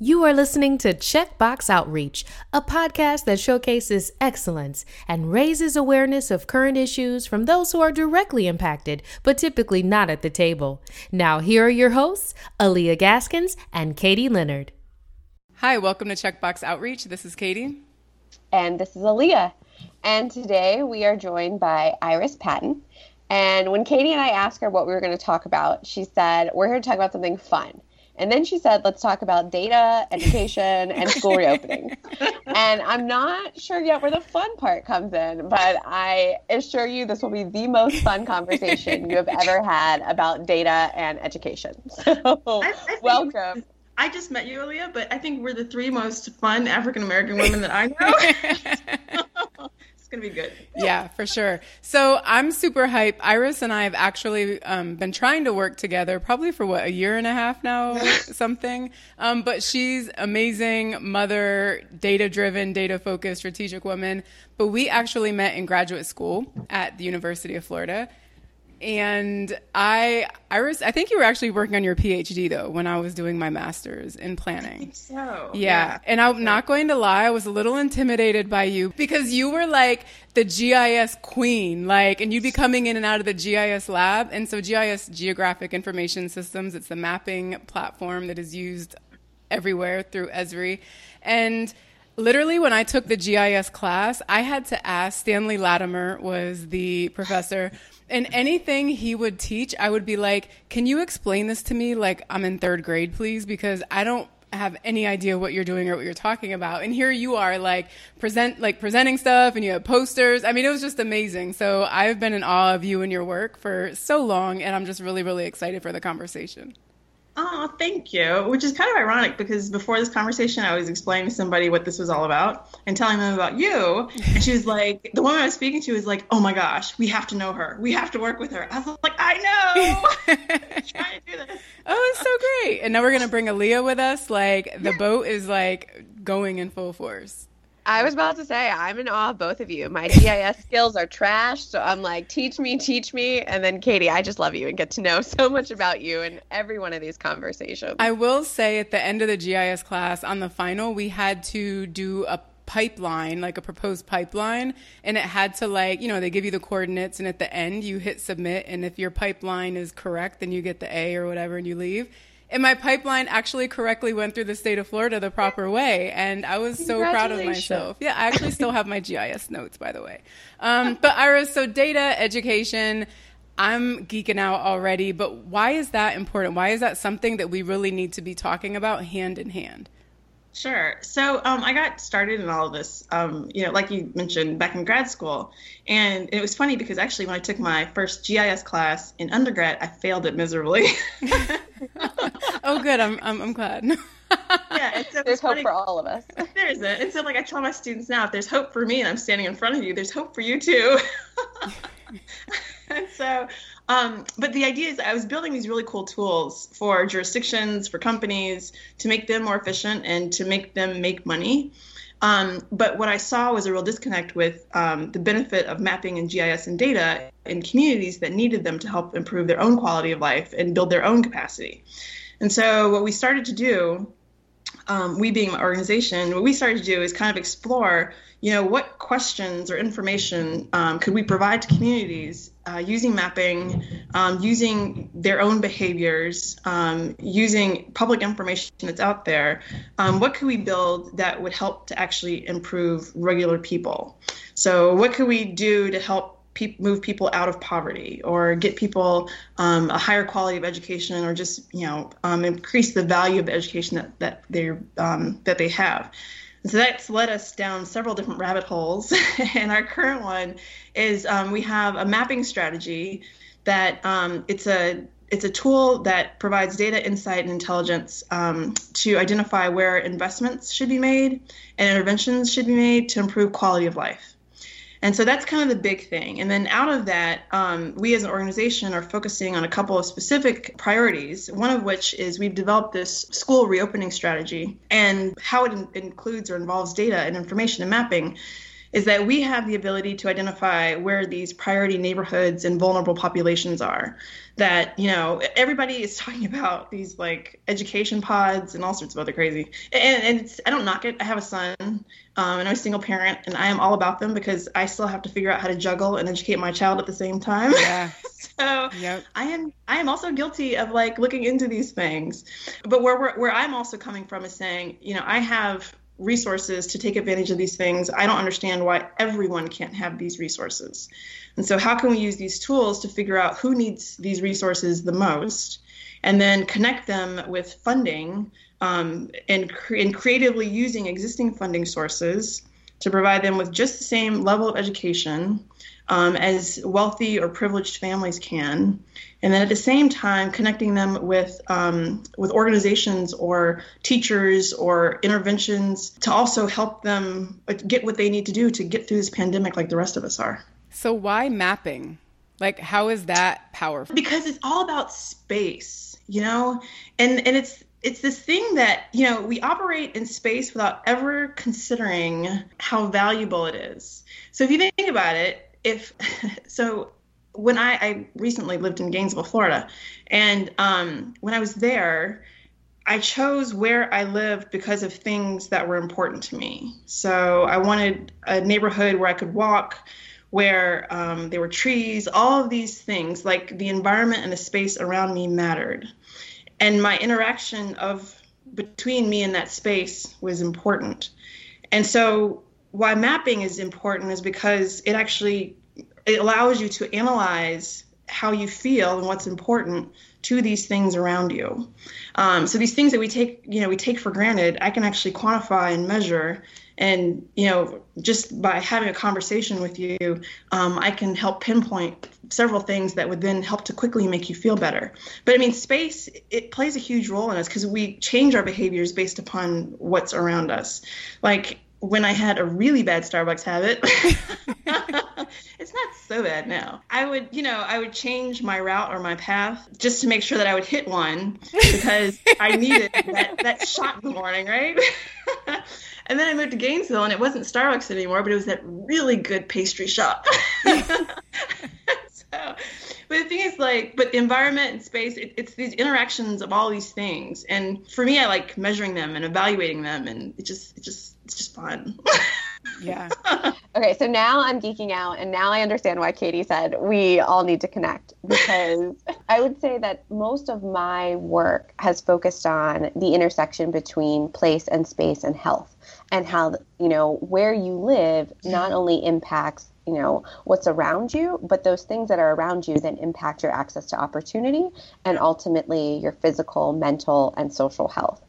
You are listening to Checkbox Outreach, a podcast that showcases excellence and raises awareness of current issues from those who are directly impacted, but typically not at the table. Now, here are your hosts, Alyia Gaskins and Katie Leonard. Hi, welcome to Checkbox Outreach. This is Katie. And this is Alyia. And today we are joined by Iris Patten. And when Katie and I asked her what we were going to talk about, she said, We're here to talk about something fun. And then she said, let's talk about data, education, and school reopening. and I'm not sure yet where the fun part comes in, but I assure you this will be the most fun conversation you have ever had about data and education. So, I, I welcome. I just met you, Alyia, but I think we're the three most fun African American women that I know. it's gonna be good. Yeah, for sure. So I'm super hype. Iris and I have actually um, been trying to work together, probably for what a year and a half now, something. Um, but she's amazing, mother, data driven, data focused, strategic woman. But we actually met in graduate school at the University of Florida and I, Iris, I think you were actually working on your PhD though when I was doing my master's in planning. so. Yeah. yeah. And I'm not going to lie, I was a little intimidated by you because you were like the GIS queen, like, and you'd be coming in and out of the GIS lab. And so GIS, Geographic Information Systems, it's the mapping platform that is used everywhere through Esri. And literally when I took the GIS class, I had to ask Stanley Latimer was the professor and anything he would teach, I would be like, "Can you explain this to me like I'm in 3rd grade, please?" because I don't have any idea what you're doing or what you're talking about. And here you are like present like presenting stuff and you have posters. I mean, it was just amazing. So I've been in awe of you and your work for so long and I'm just really really excited for the conversation. Oh, thank you. Which is kind of ironic because before this conversation, I was explaining to somebody what this was all about and telling them about you. And she was like, the woman I was speaking to was like, oh my gosh, we have to know her. We have to work with her. I was like, I know. trying to do this. Oh, it's so great. And now we're going to bring Alyia with us. Like, the boat is like going in full force. I was about to say, I'm in awe of both of you. My GIS skills are trash, so I'm like, teach me, teach me. And then, Katie, I just love you and get to know so much about you in every one of these conversations. I will say at the end of the GIS class, on the final, we had to do a pipeline, like a proposed pipeline, and it had to like, you know, they give you the coordinates and at the end you hit submit and if your pipeline is correct, then you get the A or whatever and you leave and my pipeline actually correctly went through the state of Florida the proper way, and I was so proud of myself. Yeah, I actually still have my GIS notes, by the way. Um, but Iris, so data education. I'm geeking out already, but why is that important? Why is that something that we really need to be talking about hand in hand? Sure. So um, I got started in all of this, um, you know, like you mentioned, back in grad school. And it was funny because actually, when I took my first GIS class in undergrad, I failed it miserably. oh, good. I'm, I'm, I'm glad. yeah, so there's hope for all of us. There isn't. And so, like, I tell my students now, if there's hope for me and I'm standing in front of you, there's hope for you too. and so, um, but the idea is I was building these really cool tools for jurisdictions, for companies to make them more efficient and to make them make money. Um, but what I saw was a real disconnect with um, the benefit of mapping and GIS and data in communities that needed them to help improve their own quality of life and build their own capacity. And so, what we started to do um, we being an organization, what we started to do is kind of explore, you know, what questions or information um, could we provide to communities uh, using mapping, um, using their own behaviors, um, using public information that's out there. Um, what could we build that would help to actually improve regular people? So, what could we do to help pe- move people out of poverty or get people um, a higher quality of education or just you know um, increase the value of education that that they um, that they have. So that's led us down several different rabbit holes. and our current one is um, we have a mapping strategy that um, it's a it's a tool that provides data insight and intelligence um, to identify where investments should be made and interventions should be made to improve quality of life. And so that's kind of the big thing. And then out of that, um, we as an organization are focusing on a couple of specific priorities, one of which is we've developed this school reopening strategy. And how it in- includes or involves data and information and mapping is that we have the ability to identify where these priority neighborhoods and vulnerable populations are. That, you know, everybody is talking about these like education pods and all sorts of other crazy. And, and it's, I don't knock it. I have a son um, and I'm a single parent and I am all about them because I still have to figure out how to juggle and educate my child at the same time. Yeah. so yep. I am I am also guilty of like looking into these things. But where, where, where I'm also coming from is saying, you know, I have resources to take advantage of these things. I don't understand why everyone can't have these resources. And so, how can we use these tools to figure out who needs these resources the most and then connect them with funding um, and, cre- and creatively using existing funding sources to provide them with just the same level of education um, as wealthy or privileged families can, and then at the same time connecting them with um, with organizations or teachers or interventions to also help them get what they need to do to get through this pandemic like the rest of us are. So why mapping? Like how is that powerful? Because it's all about space, you know, and and it's it's this thing that you know we operate in space without ever considering how valuable it is so if you think about it if so when I, I recently lived in Gainesville, Florida, and um, when I was there, I chose where I lived because of things that were important to me. So I wanted a neighborhood where I could walk, where um, there were trees, all of these things, like the environment and the space around me mattered. And my interaction of between me and that space was important. And so why mapping is important is because it actually it allows you to analyze how you feel and what's important to these things around you. Um, so these things that we take, you know, we take for granted, I can actually quantify and measure. And you know, just by having a conversation with you, um, I can help pinpoint several things that would then help to quickly make you feel better. But I mean, space it plays a huge role in us because we change our behaviors based upon what's around us. Like when I had a really bad Starbucks habit. it's not so bad now. I would, you know, I would change my route or my path just to make sure that I would hit one because I needed that, that shot in the morning, right? and then I moved to Gainesville and it wasn't Starbucks anymore, but it was that really good pastry shop. so, but the thing is like but environment and space it, it's these interactions of all these things and for me i like measuring them and evaluating them and it just it just it's just fun. yeah. okay, so now I'm geeking out, and now I understand why Katie said we all need to connect because I would say that most of my work has focused on the intersection between place and space and health, and how you know where you live not mm-hmm. only impacts you know what's around you but those things that are around you then impact your access to opportunity and ultimately your physical mental and social health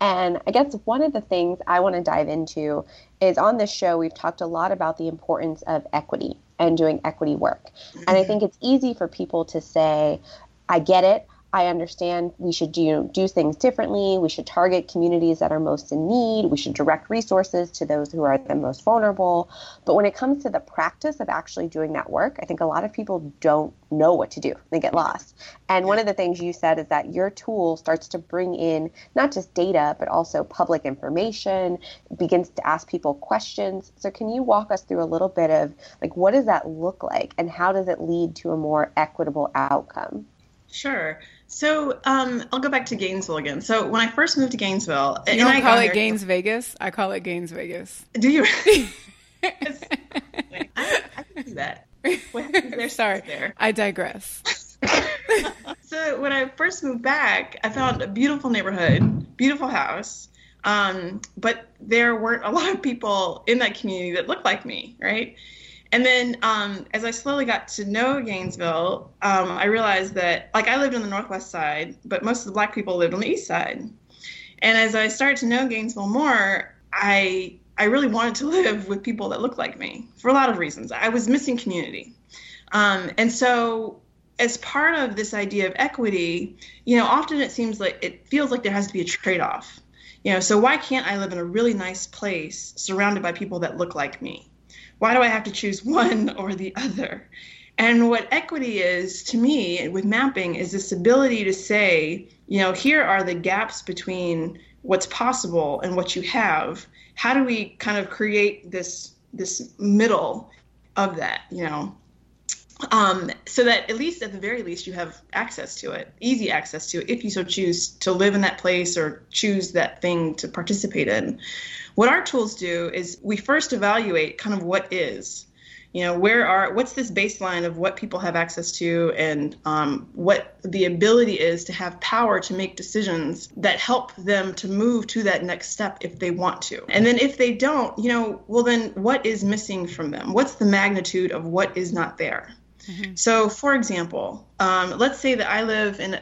and I guess one of the things I want to dive into is on this show, we've talked a lot about the importance of equity and doing equity work. And I mm-hmm. think it's easy for people to say, I get it. I understand we should do do things differently. We should target communities that are most in need. We should direct resources to those who are the most vulnerable. But when it comes to the practice of actually doing that work, I think a lot of people don't know what to do. They get lost. And one of the things you said is that your tool starts to bring in not just data, but also public information, begins to ask people questions. So can you walk us through a little bit of like what does that look like and how does it lead to a more equitable outcome? Sure. So um, I'll go back to Gainesville again. So when I first moved to Gainesville, you don't I call it Gaines Vegas. I call it Gaines Vegas. Do you? I, I can do that. Well, Sorry, there. I digress. so when I first moved back, I found a beautiful neighborhood, beautiful house. Um, but there weren't a lot of people in that community that looked like me, right? And then um, as I slowly got to know Gainesville, um, I realized that, like, I lived on the northwest side, but most of the black people lived on the east side. And as I started to know Gainesville more, I I really wanted to live with people that looked like me for a lot of reasons. I was missing community, um, and so as part of this idea of equity, you know, often it seems like it feels like there has to be a trade-off. You know, so why can't I live in a really nice place surrounded by people that look like me? Why do I have to choose one or the other? And what equity is to me with mapping is this ability to say, you know, here are the gaps between what's possible and what you have. How do we kind of create this this middle of that, you know, um, so that at least at the very least you have access to it, easy access to it, if you so choose to live in that place or choose that thing to participate in. What our tools do is we first evaluate kind of what is, you know, where are what's this baseline of what people have access to and um, what the ability is to have power to make decisions that help them to move to that next step if they want to. And then if they don't, you know, well then what is missing from them? What's the magnitude of what is not there? Mm-hmm. So, for example, um, let's say that I live in,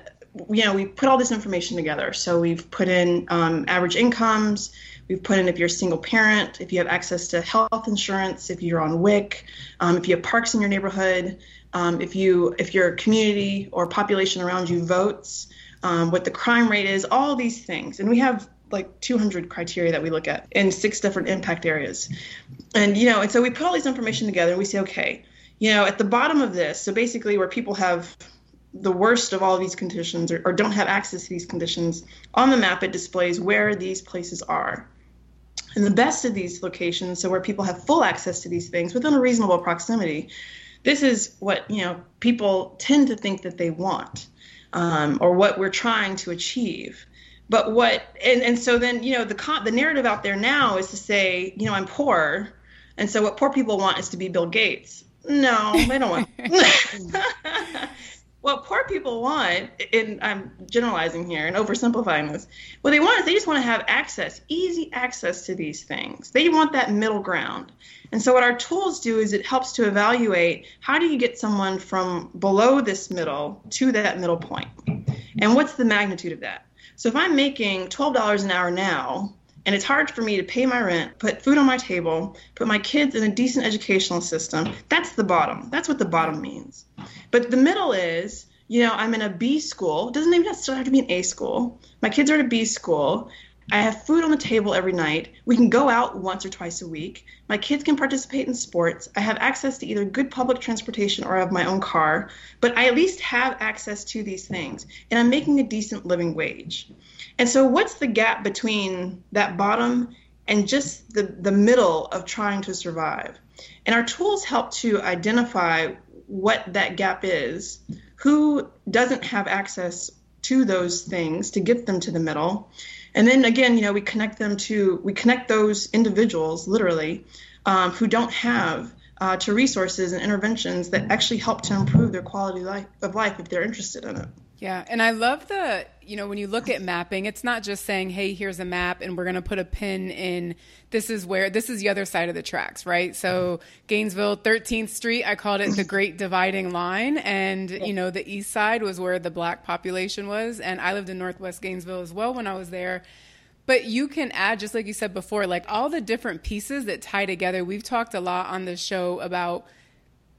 you know, we put all this information together. So we've put in um, average incomes, we've put in if you're a single parent, if you have access to health insurance, if you're on WIC, um, if you have parks in your neighborhood, um, if you if your community or population around you votes, um, what the crime rate is, all these things, and we have like 200 criteria that we look at in six different impact areas. And you know and so we put all these information together and we say okay you know, at the bottom of this, so basically where people have the worst of all these conditions or, or don't have access to these conditions, on the map it displays where these places are. And the best of these locations, so where people have full access to these things within a reasonable proximity, this is what you know people tend to think that they want, um, or what we're trying to achieve. But what and, and so then you know the the narrative out there now is to say you know I'm poor, and so what poor people want is to be Bill Gates. No, they don't want. what poor people want, and I'm generalizing here and oversimplifying this, what they want is they just want to have access, easy access to these things. They want that middle ground. And so, what our tools do is it helps to evaluate how do you get someone from below this middle to that middle point? And what's the magnitude of that? So, if I'm making $12 an hour now, and it's hard for me to pay my rent, put food on my table, put my kids in a decent educational system. That's the bottom. That's what the bottom means. But the middle is, you know, I'm in a B school. It doesn't even necessarily have to be an A school. My kids are at a B school. I have food on the table every night. We can go out once or twice a week. My kids can participate in sports. I have access to either good public transportation or I have my own car, but I at least have access to these things. And I'm making a decent living wage. And so, what's the gap between that bottom and just the, the middle of trying to survive? And our tools help to identify what that gap is, who doesn't have access to those things to get them to the middle. And then again, you know, we connect them to, we connect those individuals literally um, who don't have uh, to resources and interventions that actually help to improve their quality life, of life if they're interested in it. Yeah, and I love the, you know, when you look at mapping, it's not just saying, hey, here's a map and we're going to put a pin in this is where, this is the other side of the tracks, right? So Gainesville, 13th Street, I called it the Great Dividing Line. And, you know, the east side was where the black population was. And I lived in Northwest Gainesville as well when I was there. But you can add, just like you said before, like all the different pieces that tie together. We've talked a lot on this show about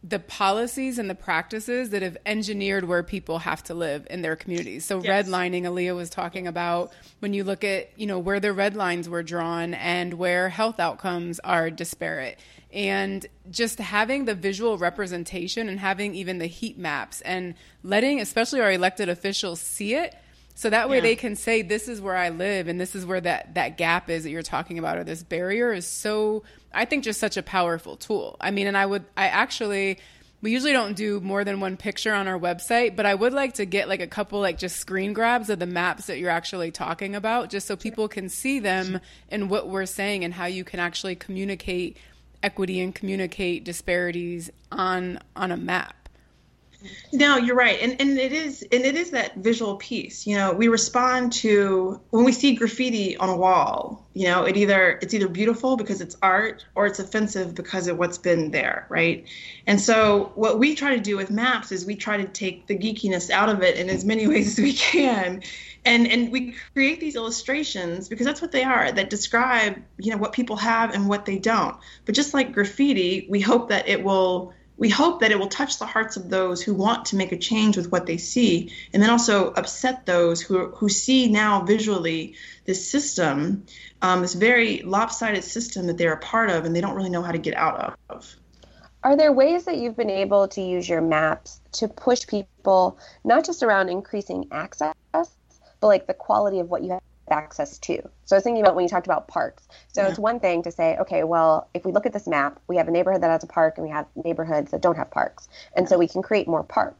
the policies and the practices that have engineered where people have to live in their communities. So yes. redlining, Alyia was talking about when you look at, you know, where the red lines were drawn and where health outcomes are disparate. And just having the visual representation and having even the heat maps and letting especially our elected officials see it so that way yeah. they can say this is where I live and this is where that that gap is that you're talking about or this barrier is so I think just such a powerful tool. I mean, and I would, I actually, we usually don't do more than one picture on our website, but I would like to get like a couple like just screen grabs of the maps that you're actually talking about, just so people can see them and what we're saying and how you can actually communicate equity and communicate disparities on on a map. No, you're right, and and it is and it is that visual piece. You know, we respond to when we see graffiti on a wall. You know, it either it's either beautiful because it's art or it's offensive because of what's been there, right? And so what we try to do with maps is we try to take the geekiness out of it in as many ways as we can. And, and we create these illustrations because that's what they are that describe you know what people have and what they don't but just like graffiti we hope that it will we hope that it will touch the hearts of those who want to make a change with what they see, and then also upset those who, who see now visually this system, um, this very lopsided system that they're a part of, and they don't really know how to get out of. Are there ways that you've been able to use your maps to push people, not just around increasing access, but like the quality of what you access to. So I was thinking about when you talked about parks. So yeah. it's one thing to say, okay, well, if we look at this map, we have a neighborhood that has a park and we have neighborhoods that don't have parks. And so we can create more parks.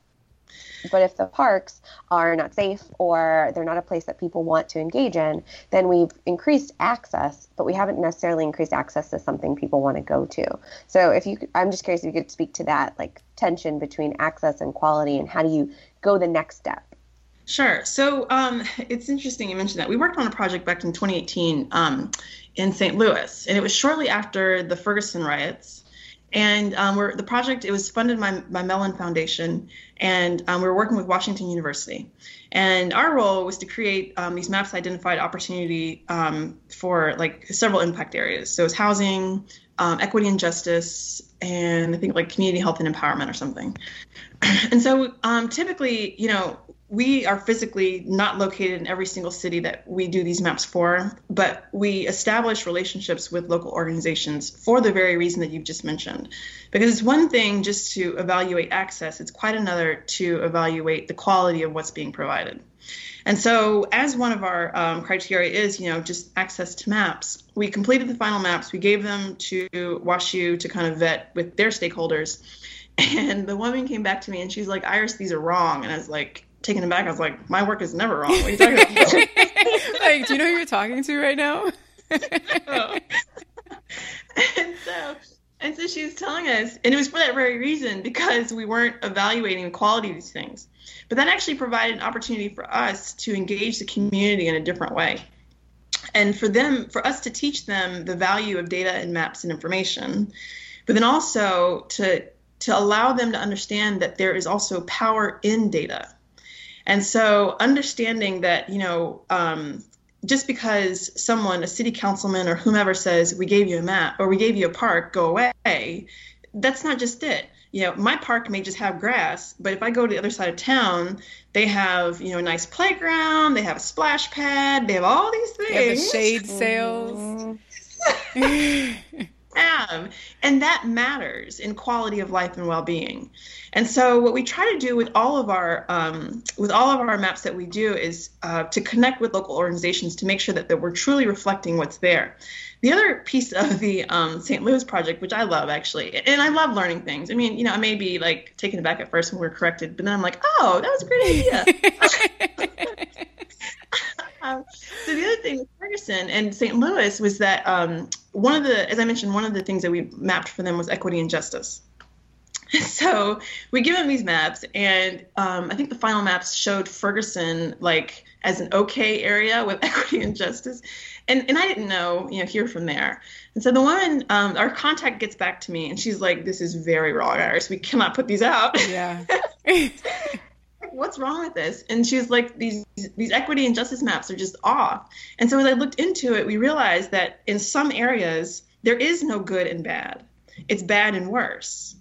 But if the parks are not safe or they're not a place that people want to engage in, then we've increased access, but we haven't necessarily increased access to something people want to go to. So if you, I'm just curious if you could speak to that, like tension between access and quality, and how do you go the next step? Sure. So um, it's interesting you mentioned that. We worked on a project back in 2018 um, in St. Louis, and it was shortly after the Ferguson riots. And um, we're, the project, it was funded by, by Mellon Foundation, and um, we were working with Washington University. And our role was to create um, these maps identified opportunity um, for like several impact areas. So it's housing, equity and justice, and I think like community health and empowerment or something. and so typically, you know, we are physically not located in every single city that we do these maps for, but we establish relationships with local organizations for the very reason that you've just mentioned. Because it's one thing just to evaluate access, it's quite another to evaluate the quality of what's being provided. And so, as one of our um, criteria is, you know, just access to maps, we completed the final maps. We gave them to WashU to kind of vet with their stakeholders. And the woman came back to me and she's like, Iris, these are wrong. And I was like, taken aback. I was like, my work is never wrong. What are you talking about? like, do you know who you're talking to right now? and so and so she was telling us, and it was for that very reason, because we weren't evaluating the quality of these things. But that actually provided an opportunity for us to engage the community in a different way. And for them, for us to teach them the value of data and maps and information, but then also to to allow them to understand that there is also power in data and so understanding that, you know, um, just because someone, a city councilman or whomever says, we gave you a map or we gave you a park, go away, that's not just it. You know, my park may just have grass, but if I go to the other side of town, they have, you know, a nice playground, they have a splash pad, they have all these things. They have the shade sails. And that matters in quality of life and well-being. And so what we try to do with all of our um, with all of our maps that we do is uh, to connect with local organizations to make sure that, that we're truly reflecting what's there. The other piece of the um, St. Louis project, which I love actually, and I love learning things. I mean, you know, I may be like taken aback at first when we're corrected, but then I'm like, oh, that was a great idea. um, so the other thing with Ferguson and St. Louis was that um, one of the, as I mentioned, one of the things that we mapped for them was equity and justice. So we give them these maps, and um, I think the final maps showed Ferguson like as an okay area with equity and justice, and and I didn't know, you know, here from there. And so the woman, um, our contact gets back to me, and she's like, "This is very wrong, Iris. We cannot put these out." Yeah. what's wrong with this? And she was like, these these equity and justice maps are just off. And so as I looked into it, we realized that in some areas there is no good and bad. It's bad and worse.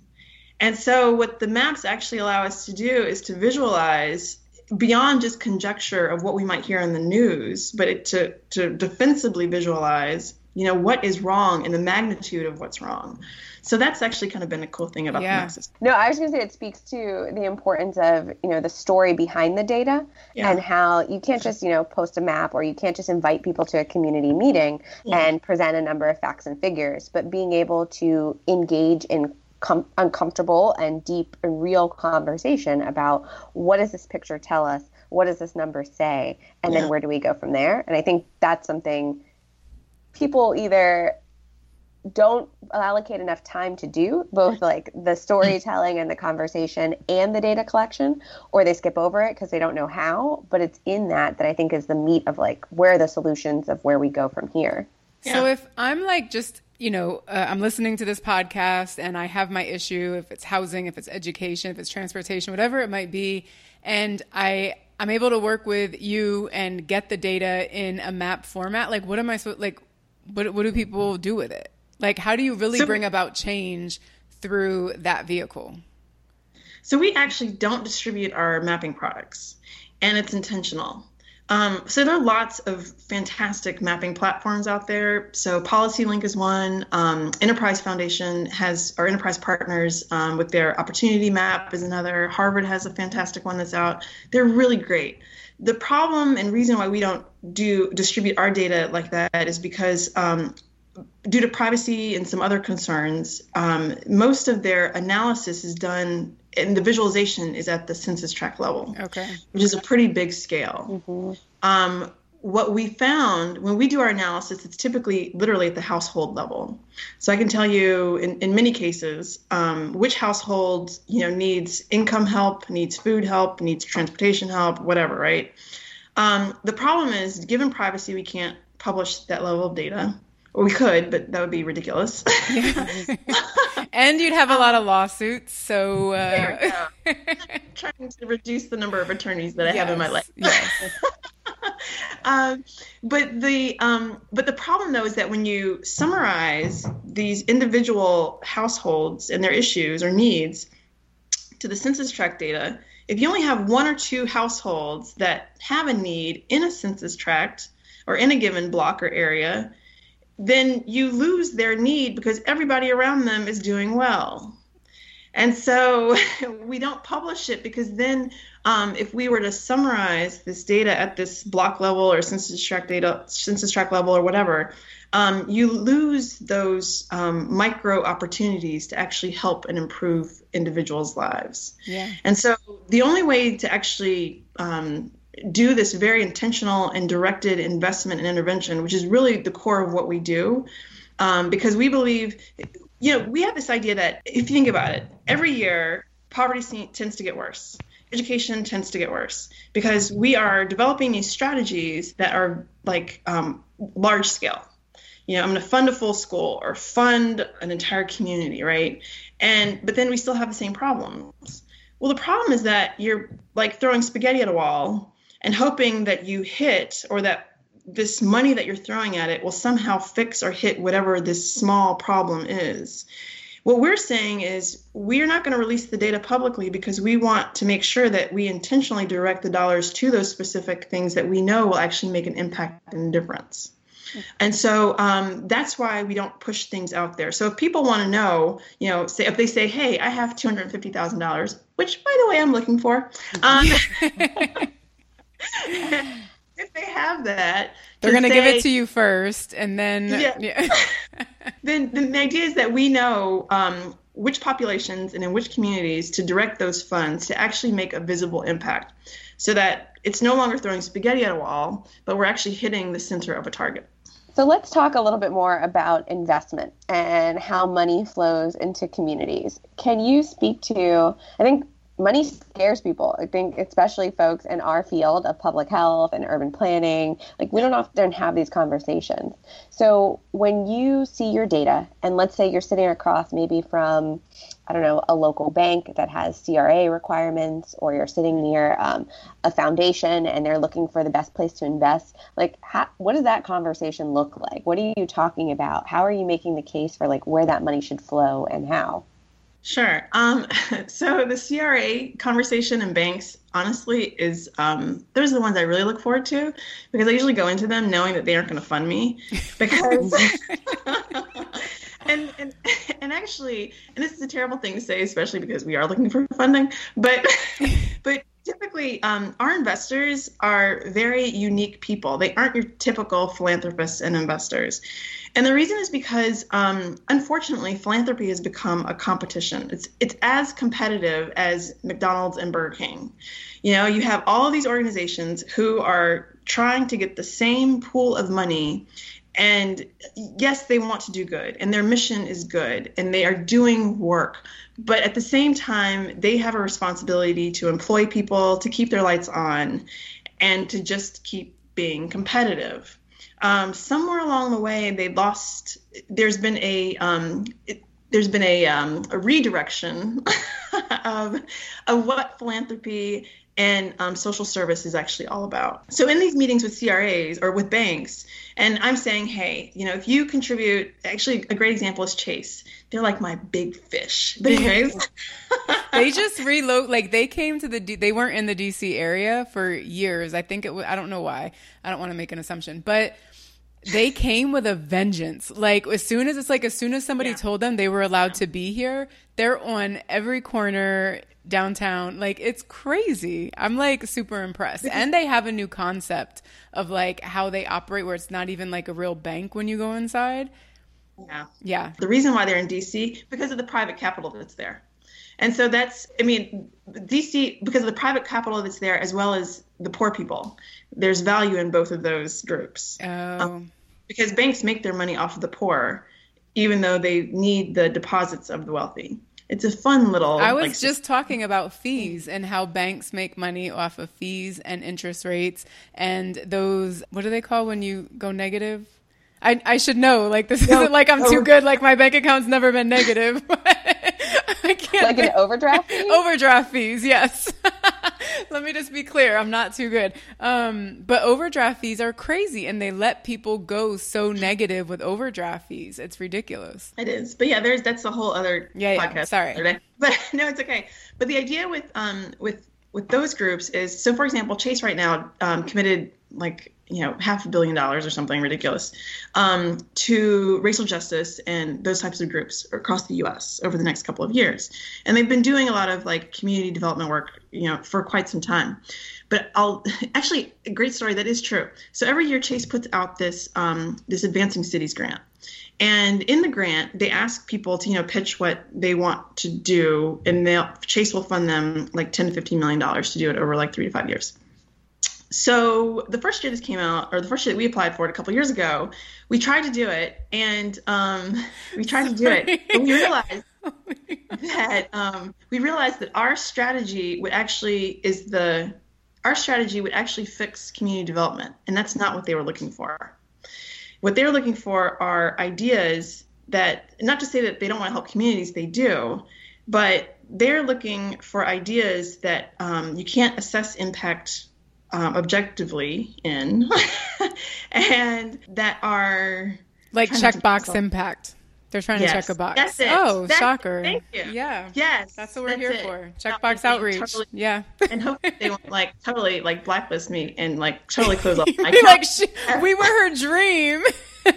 And so what the maps actually allow us to do is to visualize beyond just conjecture of what we might hear in the news, but it, to to defensively visualize, you know, what is wrong and the magnitude of what's wrong. So that's actually kind of been a cool thing about yeah. the map system. No, I was going to say it speaks to the importance of you know the story behind the data yeah. and how you can't just you know post a map or you can't just invite people to a community meeting yeah. and present a number of facts and figures, but being able to engage in com- uncomfortable and deep and real conversation about what does this picture tell us, what does this number say, and then where do we go from there? And I think that's something people either don't allocate enough time to do both like the storytelling and the conversation and the data collection or they skip over it because they don't know how but it's in that that i think is the meat of like where are the solutions of where we go from here yeah. so if i'm like just you know uh, i'm listening to this podcast and i have my issue if it's housing if it's education if it's transportation whatever it might be and i i'm able to work with you and get the data in a map format like what am i so like what, what do people do with it like, how do you really so, bring about change through that vehicle? So, we actually don't distribute our mapping products, and it's intentional. Um, so there are lots of fantastic mapping platforms out there. So PolicyLink is one. Um, Enterprise Foundation has our enterprise partners um, with their Opportunity Map is another. Harvard has a fantastic one that's out. They're really great the problem and reason why we don't do distribute our data like that is because um, due to privacy and some other concerns, um, most of their analysis is done and the visualization is at the census tract level. Okay. Which is a pretty big scale. Mm-hmm. Um, what we found when we do our analysis, it's typically literally at the household level. So I can tell you in, in many cases um, which household you know needs income help, needs food help, needs transportation help, whatever, right? Um, the problem is, given privacy, we can't publish that level of data. We could, but that would be ridiculous. and you'd have a lot of lawsuits. So uh... trying to reduce the number of attorneys that I yes, have in my life. Yes. um, but the um, but the problem though is that when you summarize these individual households and their issues or needs to the census tract data, if you only have one or two households that have a need in a census tract or in a given block or area, then you lose their need because everybody around them is doing well. And so we don't publish it because then, um, if we were to summarize this data at this block level or census tract data, census tract level or whatever, um, you lose those um, micro opportunities to actually help and improve individuals' lives. Yeah. And so the only way to actually um, do this very intentional and directed investment and intervention, which is really the core of what we do, um, because we believe, you know, we have this idea that if you think about it, every year poverty tends to get worse. Education tends to get worse because we are developing these strategies that are like um, large scale. You know, I'm going to fund a full school or fund an entire community, right? And but then we still have the same problems. Well, the problem is that you're like throwing spaghetti at a wall and hoping that you hit or that this money that you're throwing at it will somehow fix or hit whatever this small problem is. What we're saying is we're not going to release the data publicly because we want to make sure that we intentionally direct the dollars to those specific things that we know will actually make an impact and difference. And so um, that's why we don't push things out there. So if people want to know, you know, say if they say, "Hey, I have two hundred fifty thousand dollars," which, by the way, I'm looking for. Um, if they have that, they're going to give it to you first, and then yeah. yeah. then, then the idea is that we know um, which populations and in which communities to direct those funds to actually make a visible impact, so that it's no longer throwing spaghetti at a wall, but we're actually hitting the center of a target. So let's talk a little bit more about investment and how money flows into communities. Can you speak to, I think money scares people. I think especially folks in our field of public health and urban planning, like we don't often have these conversations. So when you see your data and let's say you're sitting across maybe from I don't know, a local bank that has CRA requirements, or you're sitting near um, a foundation and they're looking for the best place to invest. Like, how, what does that conversation look like? What are you talking about? How are you making the case for like where that money should flow and how? Sure. Um, so the CRA conversation and banks, honestly, is um, those are the ones I really look forward to because I usually go into them knowing that they aren't going to fund me because. and, and and actually, and this is a terrible thing to say, especially because we are looking for funding, but but typically um, our investors are very unique people. They aren't your typical philanthropists and investors. And the reason is because, um, unfortunately, philanthropy has become a competition. It's it's as competitive as McDonald's and Burger King. You know, you have all of these organizations who are trying to get the same pool of money, and yes, they want to do good, and their mission is good, and they are doing work. But at the same time, they have a responsibility to employ people, to keep their lights on, and to just keep being competitive um, somewhere along the way they lost. There's been a um, it, there's been a, um, a redirection of, of what philanthropy and um, social service is actually all about. So in these meetings with CRAs or with banks, and I'm saying, hey, you know, if you contribute, actually a great example is Chase. They're like my big fish. They just reload, like they came to the, D- they weren't in the DC area for years. I think it was, I don't know why. I don't want to make an assumption, but they came with a vengeance. Like as soon as it's like as soon as somebody yeah. told them they were allowed yeah. to be here, they're on every corner downtown. Like it's crazy. I'm like super impressed. And they have a new concept of like how they operate where it's not even like a real bank when you go inside. Yeah. Yeah. The reason why they're in DC because of the private capital that's there. And so that's I mean DC because of the private capital that's there as well as the poor people. There's value in both of those groups. Oh. Um, because banks make their money off of the poor even though they need the deposits of the wealthy. It's a fun little. I was like, just talking about fees and how banks make money off of fees and interest rates and those. What do they call when you go negative? I I should know. Like this No, isn't like I'm no. too good. Like my bank account's never been negative. I can't. Like an overdraft fee? Overdraft fees, yes. Let me just be clear, I'm not too good. Um, but overdraft fees are crazy and they let people go so negative with overdraft fees. It's ridiculous. It is, but yeah, there's that's a whole other Yeah, yeah, podcast. sorry. but no, it's okay. But the idea with um with with those groups is so. For example, Chase right now um, committed like you know half a billion dollars or something ridiculous um, to racial justice and those types of groups across the U.S. over the next couple of years, and they've been doing a lot of like community development work, you know, for quite some time. But I'll actually a great story that is true. So every year Chase puts out this um, this advancing cities grant. And in the grant, they ask people to, you know, pitch what they want to do, and they'll Chase will fund them like 10 to 15 million dollars to do it over like three to five years. So the first year this came out, or the first year that we applied for it a couple years ago, we tried to do it, and um, we tried to do it, and we realized that um, we realized that our strategy would actually is the our strategy would actually fix community development, and that's not what they were looking for. What they're looking for are ideas that not to say that they don't want to help communities, they do, but they're looking for ideas that um, you can't assess impact um, objectively in, and that are Like checkbox impact. They're trying to check a box. that's it. Oh, That's- shocker. thank you. Yeah. yes, That's what we're that's here it. for. Checkbox outreach. totally- yeah. and hope they won't like totally like blacklist me and like totally close off like, she, we were her dream. Oh,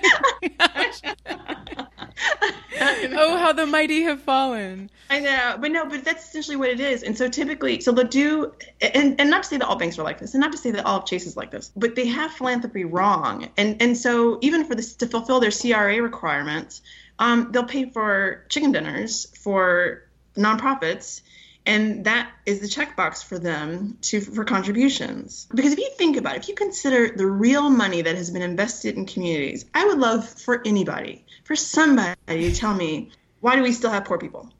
how the mighty have fallen. I know, but no, but that's essentially what it is. And so typically, so they'll do, and, and not to say that all banks are like this, and not to say that all of Chase is like this, but they have philanthropy wrong. And and so even for this to fulfill their CRA requirements, um, they'll pay for chicken dinners for nonprofits. And that is the checkbox for them to for contributions. Because if you think about it, if you consider the real money that has been invested in communities, I would love for anybody, for somebody to tell me, why do we still have poor people?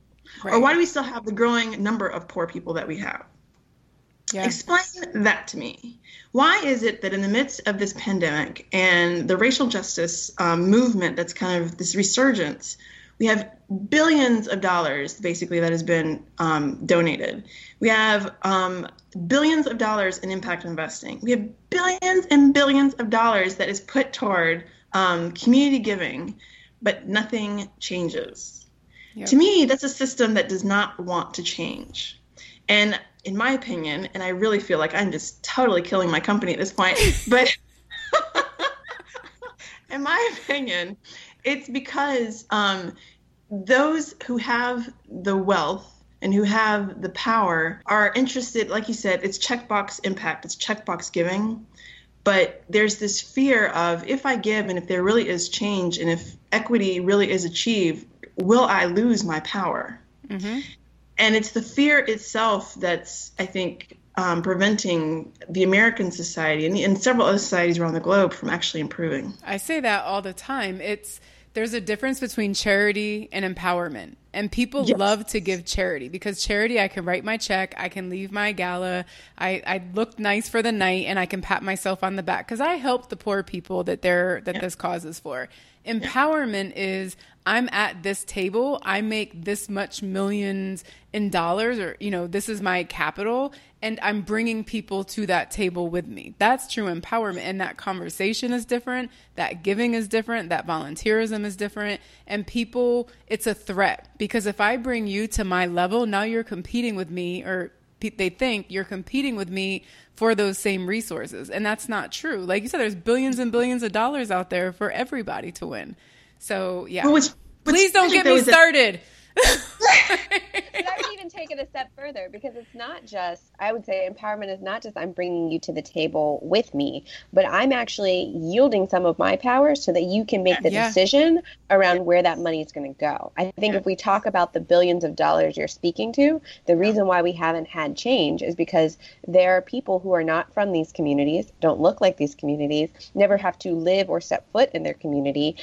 Or why do we still have the growing number of poor people that we have? Yeah. Explain that to me. Why is it that in the midst of this pandemic and the racial justice um, movement that's kind of this resurgence, we have billions of dollars basically that has been um, donated. We have um, billions of dollars in impact investing. We have billions and billions of dollars that is put toward um, community giving, but nothing changes. Yep. To me, that's a system that does not want to change. And in my opinion, and I really feel like I'm just totally killing my company at this point, but in my opinion, it's because um, those who have the wealth and who have the power are interested, like you said, it's checkbox impact, it's checkbox giving. But there's this fear of if I give and if there really is change and if equity really is achieved, will I lose my power? Mm-hmm. And it's the fear itself that's, I think, um, preventing the American society and, and several other societies around the globe from actually improving. I say that all the time. It's there's a difference between charity and empowerment. And people Yes. love to give charity because charity, I can write my check, I can leave my gala, I, I look nice for the night, and I can pat myself on the back because I help the poor people that they're that this cause is for. Empowerment is I'm at this table, I make this much millions in dollars, or you know, this is my capital, and I'm bringing people to that table with me. That's true empowerment, and that conversation is different, that giving is different, that volunteerism is different, and people, it's a threat because if I bring you to my level, now you're competing with me, or they think you're competing with me for those same resources. And that's not true. Like you said, there's billions and billions of dollars out there for everybody to win. So, yeah. What's- what's Please don't get me that- started. But I would even take it a step further because it's not just, I would say empowerment is not just I'm bringing you to the table with me, but I'm actually yielding some of my power so that you can make the Yeah. decision around where that money is going to go. I think Yeah. if we talk about the billions of dollars you're speaking to, the reason why we haven't had change is because there are people who are not from these communities, don't look like these communities, never have to live or set foot in their community,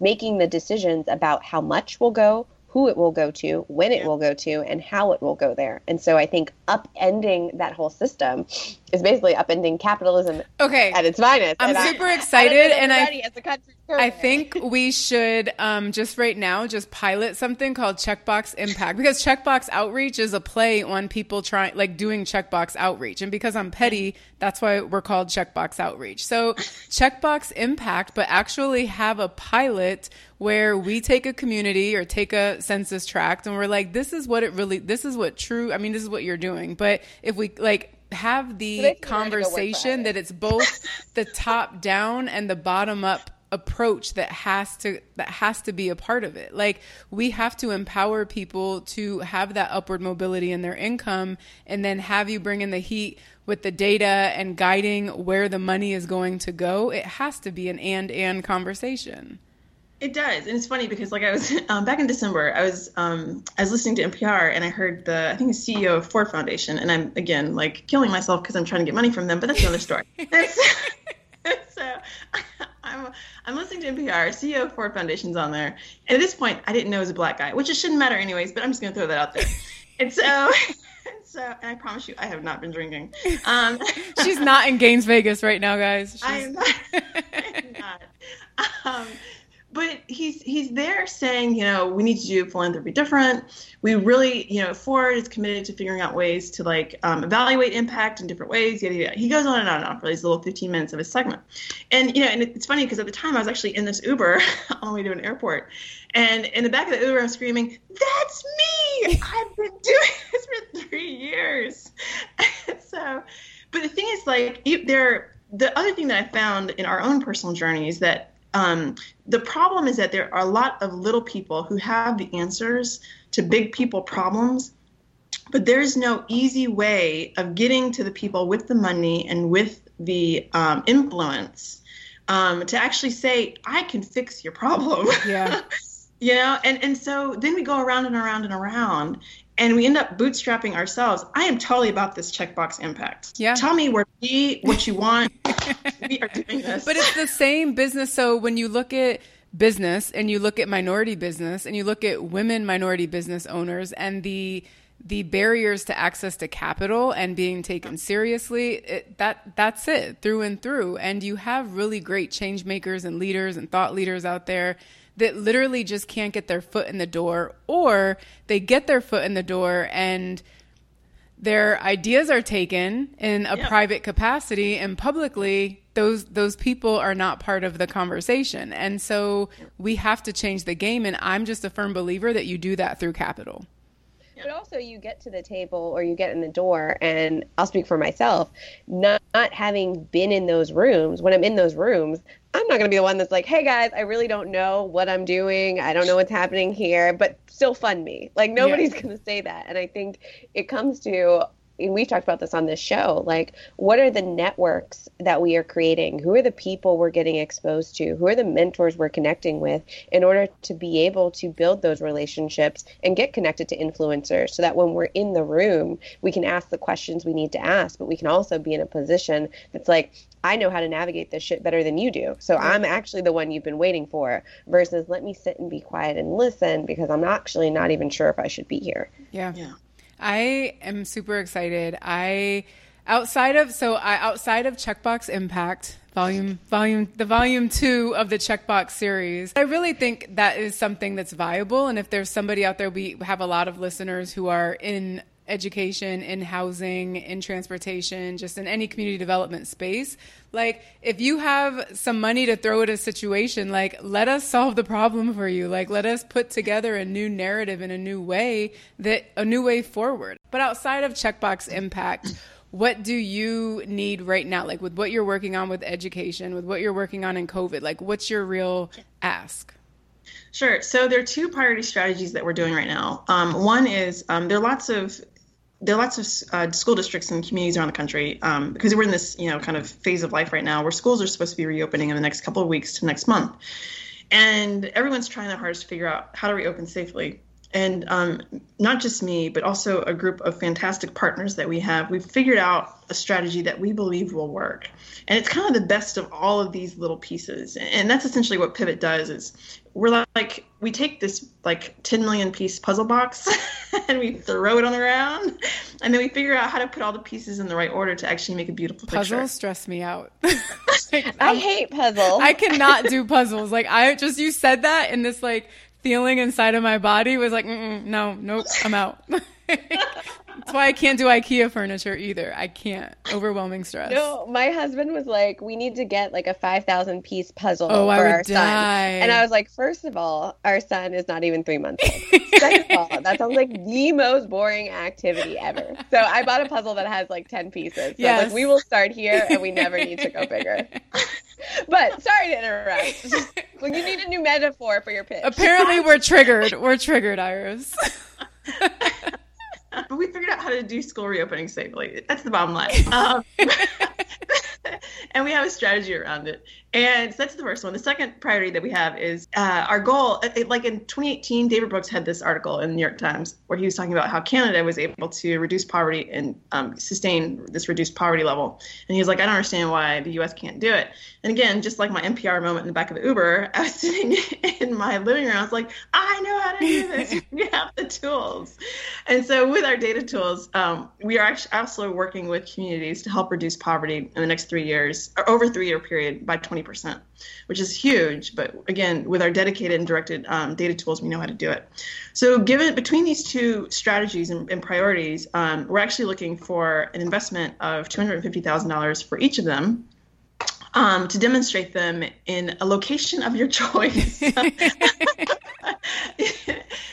making the decisions about how much will go, who it will go to, when it will go to, and how it will go there. And so I think upending that whole system is basically upending capitalism Okay. at its finest. I'm And super I excited, think and I- as a country I think we should um, just right now just pilot something called Checkbox Impact because Checkbox Outreach is a play on people trying like doing Checkbox Outreach, and because I'm petty, that's why we're called Checkbox Outreach. So Checkbox Impact, but actually have a pilot where we take a community or take a census tract, and we're like, this is what it really, this is what true. I mean, this is what you're doing, but if we like have the So they can learn to go work for conversation that it's both the top down and the bottom up approach that has to that has to be a part of it. Like we have to empower people to have that upward mobility in their income and then have you bring in the heat with the data and guiding where the money is going to go. It has to be an and and conversation. It does, and it's funny because like I was um, back in December, I was um, I was listening to NPR and I heard the I think the CEO of Ford Foundation, and I'm again like killing myself because I'm trying to get money from them, but that's another story. So, so I'm I'm listening to NPR, CEO of Ford Foundation's on there, and at this point I didn't know it was a black guy, which it shouldn't matter anyways, but I'm just gonna throw that out there. And so, and so, and I promise you, I have not been drinking. Um, she's not in Gaines Vegas right now guys She's- I am not. I am not. Um, but he's he's there saying, you know, we need to do philanthropy different. We really, you know, Ford is committed to figuring out ways to like um, evaluate impact in different ways. Yada, yada. He goes on and on and on for these little 15 minutes of his segment. And you know, and it's funny because at the time I was actually in this Uber on the way to an airport, and in the back of the Uber I'm screaming, "That's me! I've been doing this for three years." so, but the thing is, like, there. The other thing that I found in our own personal journey is that um, the problem is that there are a lot of little people who have the answers to big people problems, but there's no easy way of getting to the people with the money and with the um, influence um, to actually say, I can fix your problem. yeah you know and and so then we go around and around and around and we end up bootstrapping ourselves i am totally about this checkbox impact Yeah. tell me where to be what you want we are doing this But it's the same business. So when you look at business and you look at minority business and you look at women minority business owners and the the barriers to access to capital and being taken seriously it, that that's it through and through and you have really great change makers and leaders and thought leaders out there that literally just can't get their foot in the door or they get their foot in the door and their ideas are taken in a Yeah. private capacity and publicly those those people are not part of the conversation. And so we have to change the game and i'm just a firm believer that you do that through capital. But also, you get to the table or you get in the door, and I'll speak for myself, not, not having been in those rooms, when I'm in those rooms, I'm not going to be the one that's like, hey guys, I really don't know what I'm doing. I don't know what's happening here, but still fund me. Like, nobody's going to say that. And I think it comes to, and we've talked about this on this show, like, what are the networks that we are creating? Who are the people we're getting exposed to? Who are the mentors we're connecting with in order to be able to build those relationships and get connected to influencers so that when we're in the room, we can ask the questions we need to ask, but we can also be in a position that's like, I know how to navigate this shit better than you do. So I'm actually the one you've been waiting for versus let me sit and be quiet and listen because I'm actually not even sure if I should be here. yeah yeah I am super excited. I outside of so I outside of Checkbox Impact volume volume the volume 2 of the Checkbox series. I really think that is something that's viable and if there's somebody out there we have a lot of listeners who are in education, in housing, in transportation, just in any community development space. Like, if you have some money to throw at a situation, like, let us solve the problem for you. Like, let us put together a new narrative in a new way that a new way forward. But outside of checkbox impact, what do you need right now? Like, with what you're working on with education, with what you're working on in COVID, like, what's your real ask? Sure. So there are two priority strategies that we're doing right now. Um, one is um, there are lots of there are lots of uh, school districts and communities around the country um, because we're in this you know kind of phase of life right now where schools are supposed to be reopening in the next couple of weeks to next month, and everyone's trying their hardest to figure out how to reopen safely and um, not just me, but also a group of fantastic partners that we have, we've figured out a strategy that we believe will work. And it's kind of the best of all of these little pieces. And that's essentially what Pivot does is we're like we take this like 10 million piece puzzle box and we throw it on the ground and then we figure out how to put all the pieces in the right order to actually make a beautiful puzzles picture. stress me out like, i hate puzzles i cannot do puzzles like i just you said that in this like feeling inside of my body was like, no, nope, I'm out. That's why I can't do IKEA furniture either. I can't. Overwhelming stress. No, my husband was like, we need to get like a 5,000 piece puzzle oh, for our die. son. And I was like, first of all, our son is not even three months old. Second of all, that sounds like the most boring activity ever. So I bought a puzzle that has like 10 pieces. So yes. like, we will start here and we never need to go bigger. but sorry to interrupt. well, you need a new metaphor for your pitch. Apparently, we're triggered. We're triggered, Iris. But we figured out how to do school reopening safely. That's the bottom line. Um, and we have a strategy around it. And so that's the first one. The second priority that we have is uh, our goal. It, like in 2018, David Brooks had this article in the New York Times where he was talking about how Canada was able to reduce poverty and um, sustain this reduced poverty level. And he was like, I don't understand why the U.S. can't do it. And again, just like my NPR moment in the back of the Uber, I was sitting in my living room. I was like, I know how to do this. we have the tools. And so with our data tools, um, we are actually also working with communities to help reduce poverty in the next three years, or over three year period by 20 20%, which is huge. But again, with our dedicated and directed um, data tools, we know how to do it. So, given between these two strategies and, and priorities, um, we're actually looking for an investment of $250,000 for each of them. Um, to demonstrate them in a location of your choice.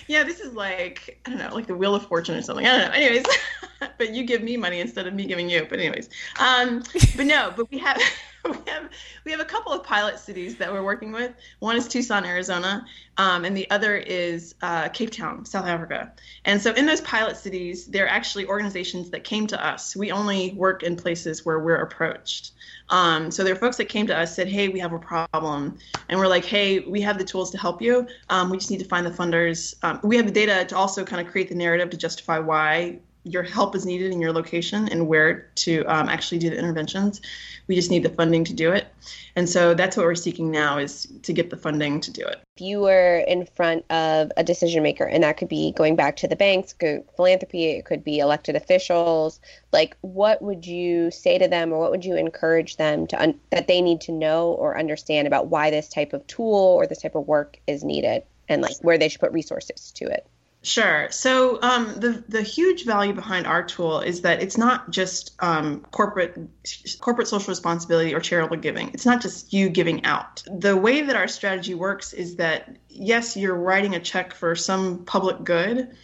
yeah, this is like I don't know, like the Wheel of Fortune or something. I don't know. Anyways, but you give me money instead of me giving you. But anyways, um, but no, but we have we have we have a couple of pilot cities that we're working with. One is Tucson, Arizona, um, and the other is uh, Cape Town, South Africa. And so in those pilot cities, they're actually organizations that came to us. We only work in places where we're approached. Um, so there are folks that came to us said, "Hey, we have a problem," and we're like, "Hey, we have the tools to help you. Um, we just need to find the funders. Um, we have the data to also kind of create the narrative to justify why your help is needed in your location and where to um, actually do the interventions. We just need the funding to do it. And so that's what we're seeking now is to get the funding to do it. If you were in front of a decision maker, and that could be going back to the banks, philanthropy, it could be elected officials, like what would you say to them or what would you encourage them to un- that they need to know or understand about why this type of tool or this type of work is needed and like where they should put resources to it? Sure. So um, the the huge value behind our tool is that it's not just um, corporate corporate social responsibility or charitable giving. It's not just you giving out. The way that our strategy works is that yes, you're writing a check for some public good,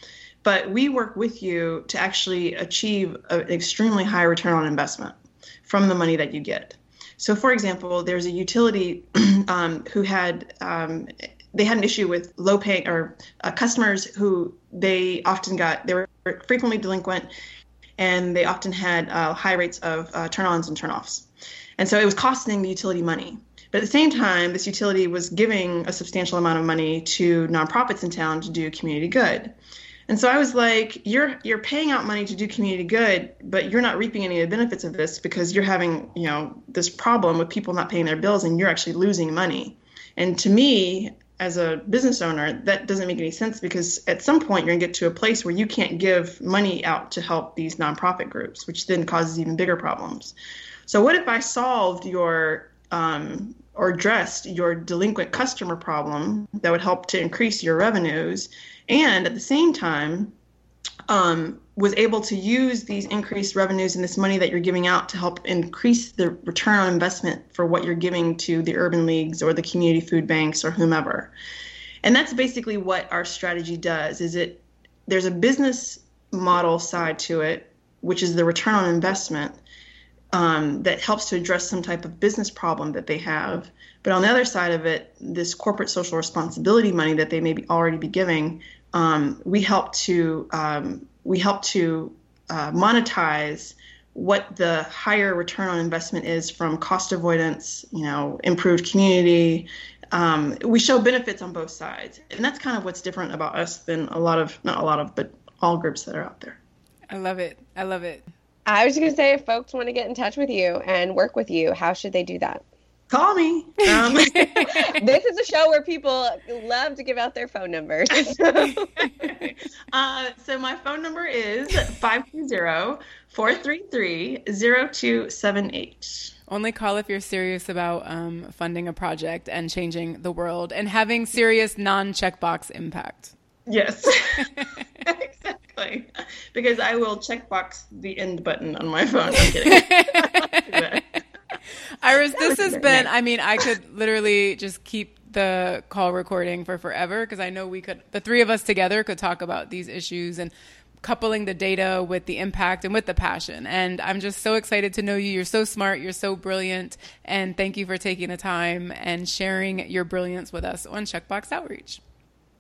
but we work with you to actually achieve an extremely high return on investment from the money that you get. So, for example, there's a utility um, who had um, they had an issue with low paying or uh, customers who they often got they were frequently delinquent and they often had uh, high rates of uh, turn-ons and turn-offs. And so it was costing the utility money. But at the same time this utility was giving a substantial amount of money to nonprofits in town to do community good. And so I was like, you're you're paying out money to do community good, but you're not reaping any of the benefits of this because you're having, you know, this problem with people not paying their bills and you're actually losing money. And to me, as a business owner, that doesn't make any sense because at some point you're going to get to a place where you can't give money out to help these nonprofit groups, which then causes even bigger problems. So, what if I solved your um, or addressed your delinquent customer problem that would help to increase your revenues and at the same time um, was able to use these increased revenues and this money that you're giving out to help increase the return on investment for what you're giving to the urban leagues or the community food banks or whomever. And that's basically what our strategy does is it there's a business model side to it, which is the return on investment. um, that helps to address some type of business problem that they have. But on the other side of it, this corporate social responsibility money that they may be already be giving, um, we help to um, we help to uh, monetize what the higher return on investment is from cost avoidance, you know, improved community. Um, we show benefits on both sides, and that's kind of what's different about us than a lot of not a lot of, but all groups that are out there. I love it. I love it. I was going to say, if folks want to get in touch with you and work with you, how should they do that? Call me. Um, this is a show where people love to give out their phone numbers. uh, so my phone number is 520-433-0278. Only call if you're serious about um, funding a project and changing the world and having serious non-checkbox impact. Yes. exactly. Because I will checkbox the end button on my phone. I'm kidding. Iris, this has been, I mean, I could literally just keep the call recording for forever because I know we could, the three of us together could talk about these issues and coupling the data with the impact and with the passion. And I'm just so excited to know you. You're so smart. You're so brilliant. And thank you for taking the time and sharing your brilliance with us on Checkbox Outreach.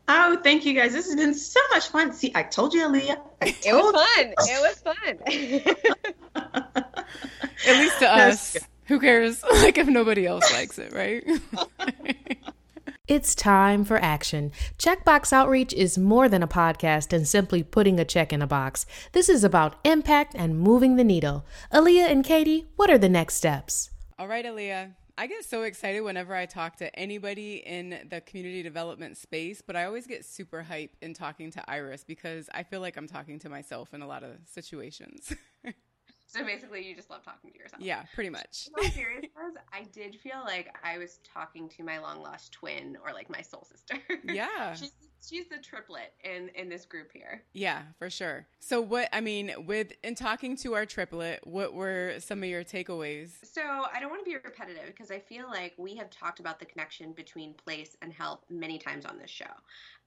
Oh, thank you guys. This has been so much fun. See, I told you, Alyia. It was fun. It was fun. At least to us. Who cares? Like if nobody else likes it, right? It's time for action. Checkbox Outreach is more than a podcast and simply putting a check in a box. This is about impact and moving the needle. Alyia and Katie, what are the next steps? All right, Alyia. I get so excited whenever I talk to anybody in the community development space, but I always get super hype in talking to Iris because I feel like I'm talking to myself in a lot of situations. So basically, you just love talking to yourself. Yeah, pretty much. All seriousness, I did feel like I was talking to my long lost twin or like my soul sister. Yeah. she's she's the triplet in in this group here. Yeah, for sure. So what I mean with in talking to our triplet, what were some of your takeaways? So I don't want to be repetitive because I feel like we have talked about the connection between place and health many times on this show.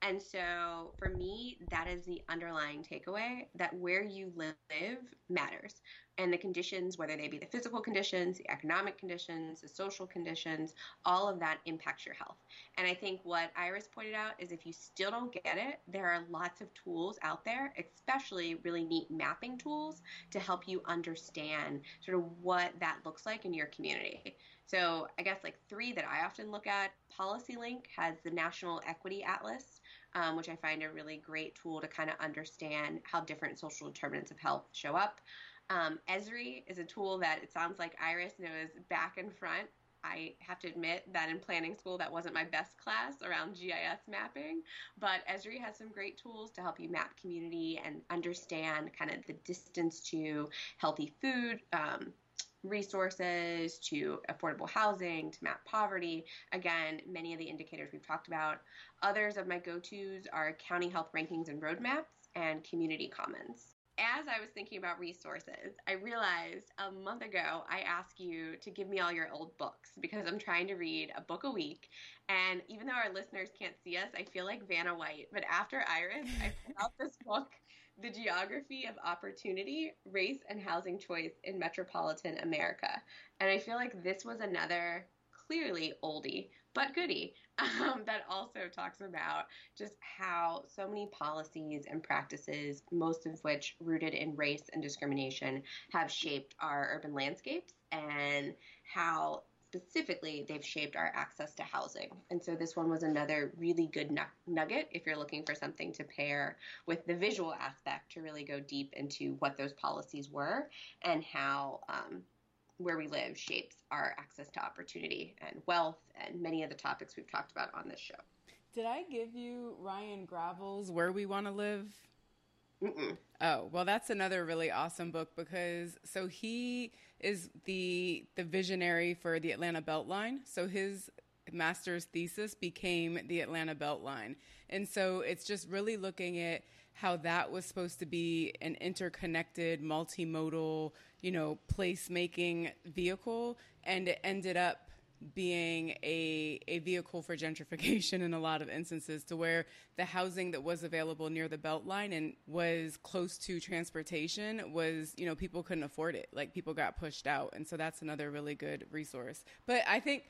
And so for me, that is the underlying takeaway that where you live matters and the conditions, whether they be the physical conditions, the economic conditions, the social conditions, all of that impacts your health. And I think what Iris pointed out is if you still don't get it, there are lots of tools out there, especially really neat mapping tools to help you understand sort of what that looks like in your community. So I guess like three that I often look at, PolicyLink has the National Equity Atlas, um, which I find a really great tool to kind of understand how different social determinants of health show up. Um, Esri is a tool that it sounds like Iris knows back and front. I have to admit that in planning school, that wasn't my best class around GIS mapping, but Esri has some great tools to help you map community and understand kind of the distance to healthy food, um, resources to affordable housing to map poverty. Again, many of the indicators we've talked about. Others of my go tos are county health rankings and roadmaps and community commons as I was thinking about resources, I realized a month ago I asked you to give me all your old books because I'm trying to read a book a week. And even though our listeners can't see us, I feel like Vanna White. But after Iris, I pulled out this book, The Geography of Opportunity Race and Housing Choice in Metropolitan America. And I feel like this was another clearly oldie, but goodie um, that also talks about just how so many policies and practices, most of which rooted in race and discrimination, have shaped our urban landscapes and how specifically they've shaped our access to housing. And so this one was another really good nugget if you're looking for something to pair with the visual aspect to really go deep into what those policies were and how um, where we live shapes our access to opportunity and wealth and many of the topics we've talked about on this show. Did I give you Ryan Gravel's Where We Want to Live? Mm-mm. Oh, well that's another really awesome book because so he is the the visionary for the Atlanta Beltline. So his master's thesis became the Atlanta Beltline. And so it's just really looking at how that was supposed to be an interconnected, multimodal, you know, placemaking vehicle, and it ended up being a, a vehicle for gentrification in a lot of instances to where the housing that was available near the beltline and was close to transportation was you know people couldn't afford it like people got pushed out and so that's another really good resource but i think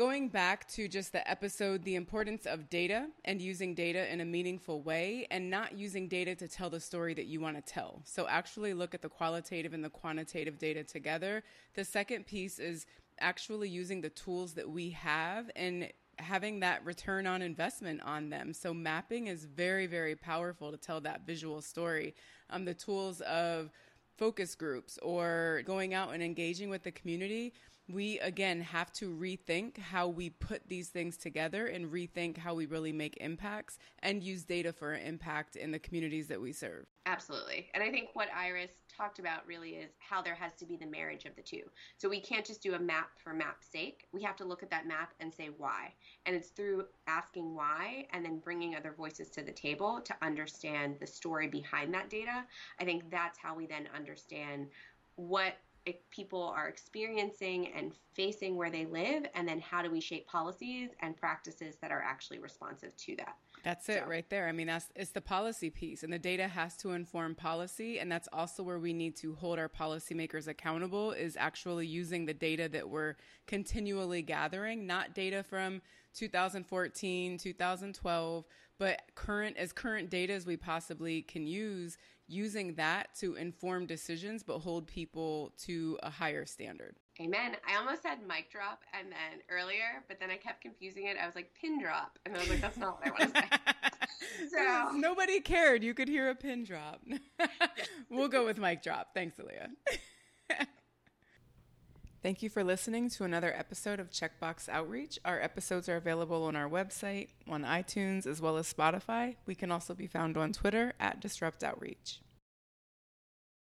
Going back to just the episode, the importance of data and using data in a meaningful way and not using data to tell the story that you want to tell. So, actually look at the qualitative and the quantitative data together. The second piece is actually using the tools that we have and having that return on investment on them. So mapping is very, very powerful to tell that visual story. Um, the tools of focus groups or going out and engaging with the community, we again have to rethink how we put these things together and rethink how we really make impacts and use data for impact in the communities that we serve. Absolutely. And I think what Iris talked about really is how there has to be the marriage of the two. So we can't just do a map for map's sake. We have to look at that map and say why. And it's through asking why and then bringing other voices to the table to understand the story behind that data. I think that's how we then understand what people are experiencing and facing where they live and then how do we shape policies and practices that are actually responsive to that that's it so. right there i mean that's it's the policy piece and the data has to inform policy and that's also where we need to hold our policymakers accountable is actually using the data that we're continually gathering not data from 2014 2012 but current as current data as we possibly can use using that to inform decisions but hold people to a higher standard Amen. I almost said mic drop and then earlier, but then I kept confusing it. I was like pin drop, and I was like, that's not what I want to say. so nobody cared. You could hear a pin drop. we'll go with mic drop. Thanks, Alyia. Thank you for listening to another episode of Checkbox Outreach. Our episodes are available on our website, on iTunes, as well as Spotify. We can also be found on Twitter at Disrupt Outreach.